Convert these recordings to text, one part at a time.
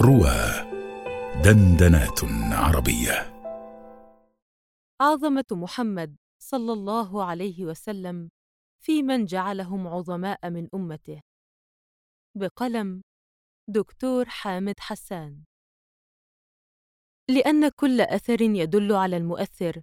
روى دندنات عربية. عظمة محمد صلى الله عليه وسلم في من جعلهم عظماء من أمته. بقلم دكتور حامد حسان. لأن كل أثر يدل على المؤثر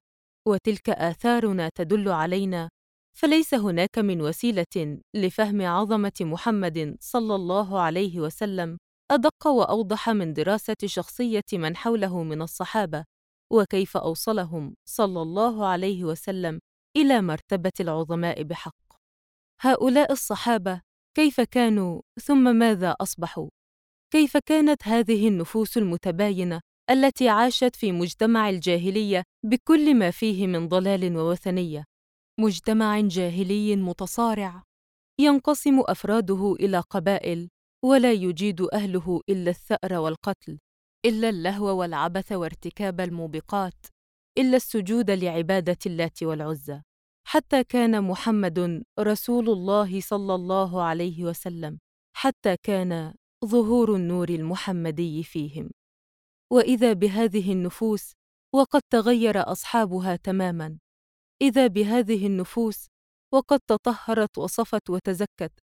وتلك آثارنا تدل علينا فليس هناك من وسيلة لفهم عظمة محمد صلى الله عليه وسلم أدق وأوضح من دراسة شخصية من حوله من الصحابة وكيف أوصلهم صلى الله عليه وسلم إلى مرتبة العظماء بحق. هؤلاء الصحابة كيف كانوا ثم ماذا أصبحوا؟ كيف كانت هذه النفوس المتباينة التي عاشت في مجتمع الجاهلية بكل ما فيه من ضلال ووثنية؟ مجتمع جاهلي متصارع ينقسم أفراده إلى قبائل ولا يجيد أهله إلا الثأر والقتل إلا اللهو والعبث وارتكاب الموبقات إلا السجود لعبادة اللات والعزى. حتى كان محمد رسول الله صلى الله عليه وسلم حتى كان ظهور النور المحمدي فيهم. وإذا بهذه النفوس وقد تغير أصحابها تماما. إذا بهذه النفوس وقد تطهرت وصفت وتزكت.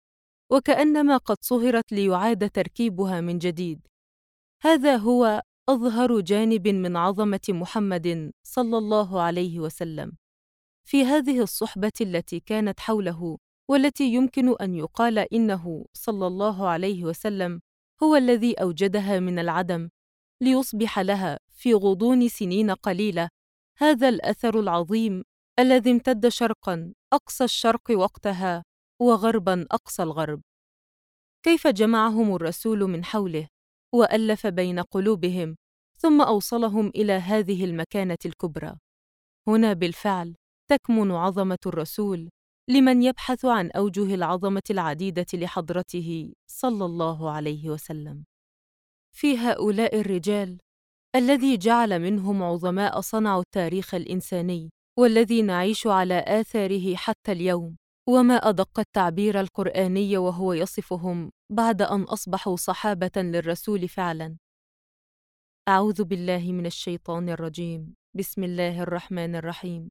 وكأنما قد صهرت ليعاد تركيبها من جديد. هذا هو أظهر جانب من عظمة محمد صلى الله عليه وسلم. في هذه الصحبة التي كانت حوله والتي يمكن أن يقال إنه صلى الله عليه وسلم هو الذي أوجدها من العدم ليصبح لها في غضون سنين قليلة هذا الأثر العظيم الذي امتد شرقا أقصى الشرق وقتها وغربا أقصى الغرب. كيف جمعهم الرسول من حوله وألف بين قلوبهم ثم أوصلهم إلى هذه المكانة الكبرى. هنا بالفعل تكمن عظمة الرسول لمن يبحث عن أوجه العظمة العديدة لحضرته صلى الله عليه وسلم. في هؤلاء الرجال الذي جعل منهم عظماء صنعوا التاريخ الإنساني والذي نعيش على آثاره حتى اليوم وما أدق التعبير القرآني وهو يصفهم بعد أن أصبحوا صحابة للرسول فعلا. أعوذ بالله من الشيطان الرجيم. بسم الله الرحمن الرحيم.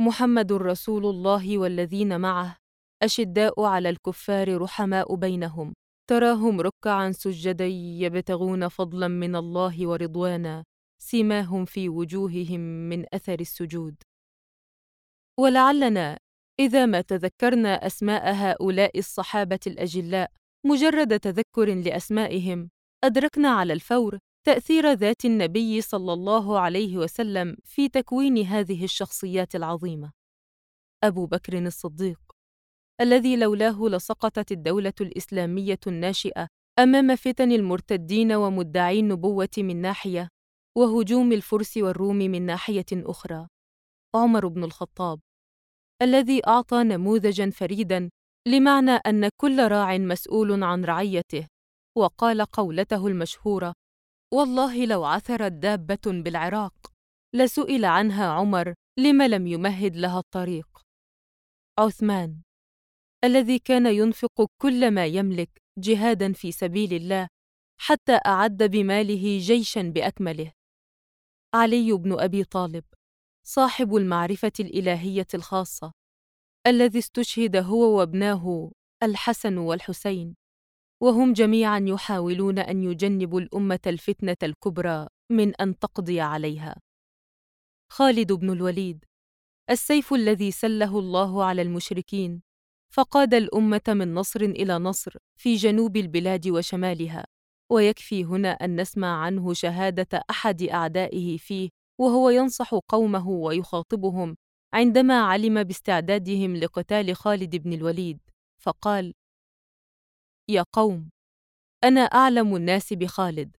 محمد رسول الله والذين معه. أشداء على الكفار رحماء بينهم. تراهم ركعا سجدا يبتغون فضلا من الله ورضوانا. سيماهم في وجوههم من أثر السجود. ولعلنا إذا ما تذكرنا أسماء هؤلاء الصحابة الأجلاء مجرد تذكر لأسمائهم أدركنا على الفور تأثير ذات النبي صلى الله عليه وسلم في تكوين هذه الشخصيات العظيمة. أبو بكر الصديق الذي لولاه لسقطت الدولة الإسلامية الناشئة أمام فتن المرتدين ومدعي النبوة من ناحية وهجوم الفرس والروم من ناحية أخرى. عمر بن الخطاب الذي أعطى نموذجا فريدا لمعنى أن كل راع مسؤول عن رعيته وقال قولته المشهورة والله لو عثرت دابة بالعراق لسئل عنها عمر لم لم يمهد لها الطريق. عثمان الذي كان ينفق كل ما يملك جهادا في سبيل الله حتى أعد بماله جيشا بأكمله. علي بن أبي طالب صاحب المعرفة الإلهية الخاصة الذي استشهد هو وابناه الحسن والحسين وهم جميعا يحاولون أن يجنبوا الأمة الفتنة الكبرى من أن تقضي عليها. خالد بن الوليد السيف الذي سله الله على المشركين فقاد الأمة من نصر إلى نصر في جنوب البلاد وشمالها ويكفي هنا أن نسمع عنه شهادة أحد أعدائه فيه وهو ينصح قومه ويخاطبهم عندما علم باستعدادهم لقتال خالد بن الوليد فقال يا قوم أنا أعلم الناس بخالد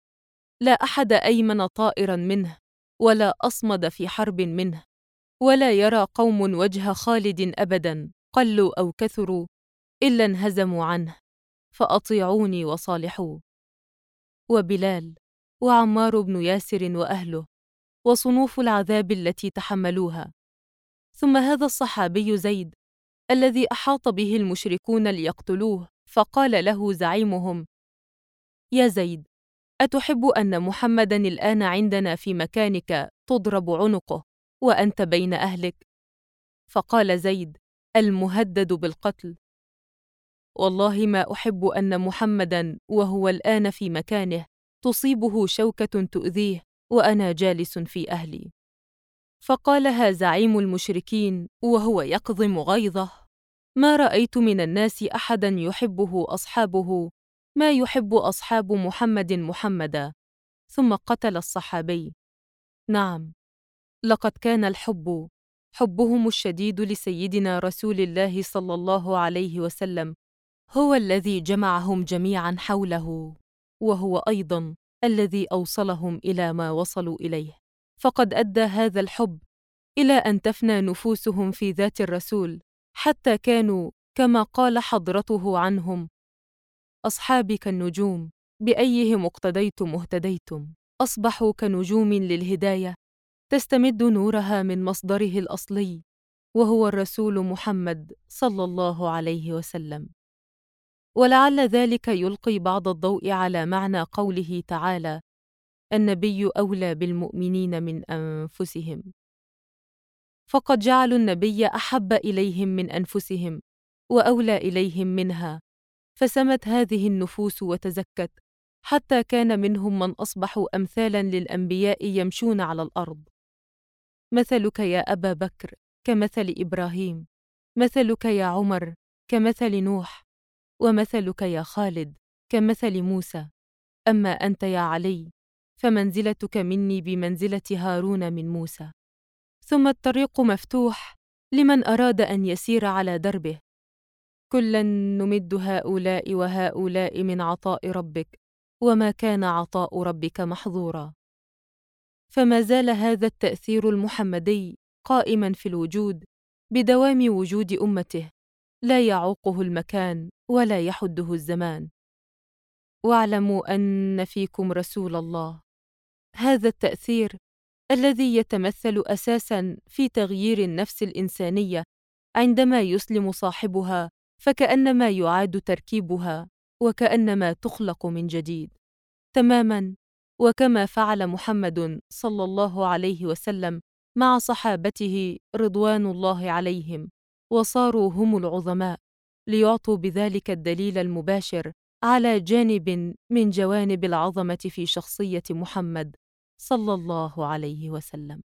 لا أحد أيمن طائرا منه ولا أصمد في حرب منه ولا يرى قوم وجه خالد ابدا قلوا أو كثروا إلا انهزموا عنه فأطيعوني وصالحوه. وبلال وعمار بن ياسر وأهله وصنوف العذاب التي تحملوها. ثم هذا الصحابي زيد الذي أحاط به المشركون ليقتلوه فقال له زعيمهم يا زيد أتحب أن محمدا الآن عندنا في مكانك تضرب عنقه وأنت بين أهلك؟ فقال زيد المهدد بالقتل والله ما أحب أن محمدا وهو الآن في مكانه تصيبه شوكة تؤذيه وأنا جالس في أهلي. فقالها زعيم المشركين وهو يقضم غيظه ما رأيت من الناس أحدا يحبه أصحابه ما يحب أصحاب محمد محمدا. ثم قتل الصحابي. نعم. لقد كان الحب حبهم الشديد لسيدنا رسول الله صلى الله عليه وسلم هو الذي جمعهم جميعا حوله وهو أيضا الذي أوصلهم إلى ما وصلوا إليه. فقد أدى هذا الحب إلى أن تفنى نفوسهم في ذات الرسول حتى كانوا كما قال حضرته عنهم اصحابي كالنجوم بأيهم اقتديتم اهتديتم؟ أصبحوا كنجوم للهداية تستمد نورها من مصدره الأصلي وهو الرسول محمد صلى الله عليه وسلم. ولعل ذلك يلقي بعض الضوء على معنى قوله تعالى النبي أولى بالمؤمنين من أنفسهم. فقد جعلوا النبي أحب إليهم من أنفسهم وأولى إليهم منها. فسمت هذه النفوس وتزكت حتى كان منهم من أصبحوا امثالا للأنبياء يمشون على الأرض. مثلك يا أبا بكر كمثل إبراهيم مثلك يا عمر كمثل نوح. ومثلك يا خالد كمثل موسى. أما أنت يا علي فمنزلتك مني بمنزلة هارون من موسى. ثم الطريق مفتوح لمن أراد أن يسير على دربه. كلا نمد هؤلاء وهؤلاء من عطاء ربك وما كان عطاء ربك محظورا. فما زال هذا التأثير المحمدي قائما في الوجود بدوام وجود أمته. لا يعوقه المكان ولا يحده الزمان. واعلموا أن فيكم رسول الله. هذا التأثير الذي يتمثل أساسا في تغيير النفس الإنسانية عندما يسلم صاحبها فكأنما يعاد تركيبها وكأنما تخلق من جديد. تماما وكما فعل محمد صلى الله عليه وسلم مع صحابته رضوان الله عليهم. وصاروا هم العظماء ليعطوا بذلك الدليل المباشر على جانب من جوانب العظمة في شخصية محمد صلى الله عليه وسلم.